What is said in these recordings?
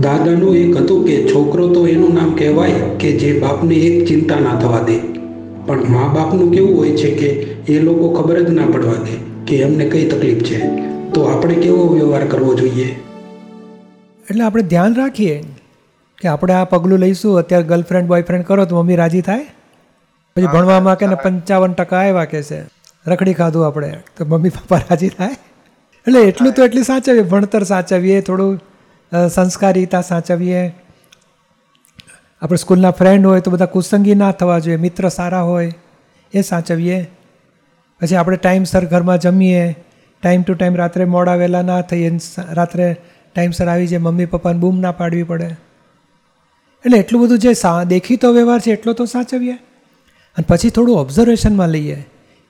દાદાનું એક હતું કે છોકરો તો એનું નામ કહેવાય કે જે બાપને એક ચિંતા ના થવા દે. પણ મા બાપનું કેવું હોય છે કે એ લોકો ખબર જ ના પડવા દે કે એમને કઈ તકલીફ છે. તો આપણે કેવો વ્યવહાર કરવો જોઈએ? એટલે આપણે ધ્યાન રાખીએ કે આપણે આ પગલું લઈશું. અત્યારે ગર્લફ્રેન્ડ બોયફ્રેન્ડ કરો તો મમ્મી રાજી થાય. પછી ભણવામાં કે ને પંચાવન ટકા આવ્યા કે છે. રખડી ખાધું આપણે તો મમ્મી પપ્પા રાજી થાય. એટલે એટલું તો એટલી સાચવીએ, ભણતર સાચવીએ, થોડું સંસ્કારિતા સાચવીએ. આપણે સ્કૂલના ફ્રેન્ડ હોય તો બધા કુસંગી ના થવા જોઈએ, મિત્ર સારા હોય, એ સાચવીએ. પછી આપણે ટાઈમસર ઘરમાં જમીએ, ટાઈમ ટુ ટાઈમ રાત્રે મોડા વહેલા ના થઈએ રાત્રે ટાઈમસર આવી જાય, મમ્મી પપ્પાને બૂમ ના પાડવી પડે. એટલે એટલું બધું જે સા, દેખીતો વ્યવહાર છે, એટલો તો સાચવીએ. અને પછી થોડું ઓબ્ઝર્વેશનમાં લઈએ,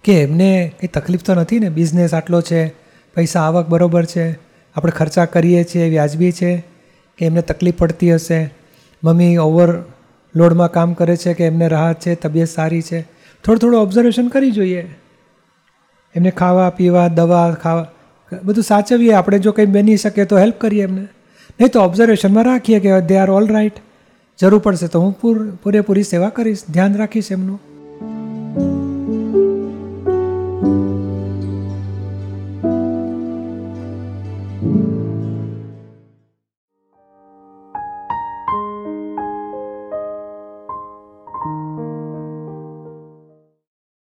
કે એમને કંઈ તકલીફ તો નથી ને બિઝનેસ આટલો છે પૈસા આવક બરોબર છે? આપણે ખર્ચા કરીએ છીએ, વ્યાજબી છે? કે એમને તકલીફ પડતી હશે? મમ્મી ઓવર લોડમાં કામ કરે છે કે એમને રાહત છે? તબિયત સારી છે? થોડું થોડું ઓબ્ઝર્વેશન કરી જોઈએ. એમને ખાવા, પીવા, દવા, ખાવા, બધું સાચવીએ. આપણે જો કંઈ બની શકે તો હેલ્પ કરીએ એમને. નહીં તો ઓબ્ઝર્વેશનમાં રાખીએ કે દે આર ઓલ રાઇટ જરૂર પડશે તો હું પૂર, પૂરેપૂરી સેવા કરીશ. ધ્યાન રાખીશ એમનું.